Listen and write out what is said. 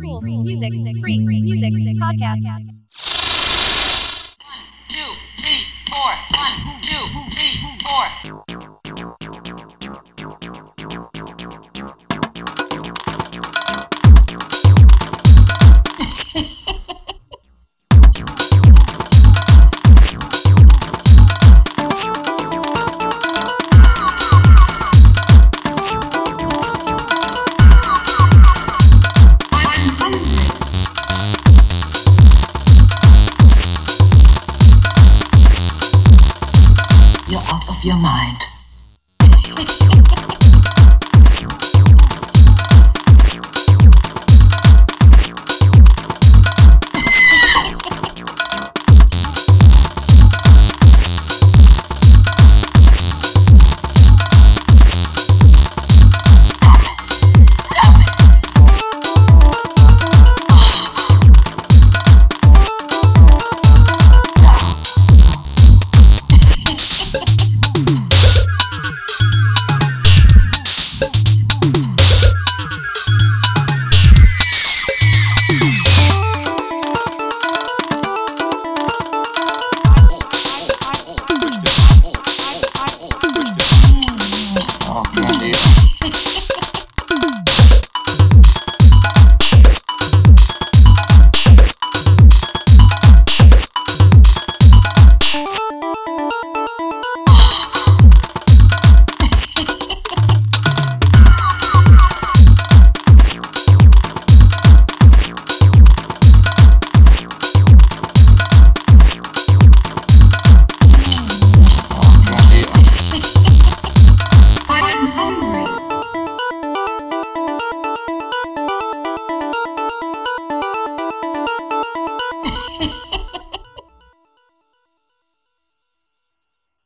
school, music, free, music, podcast. your mind.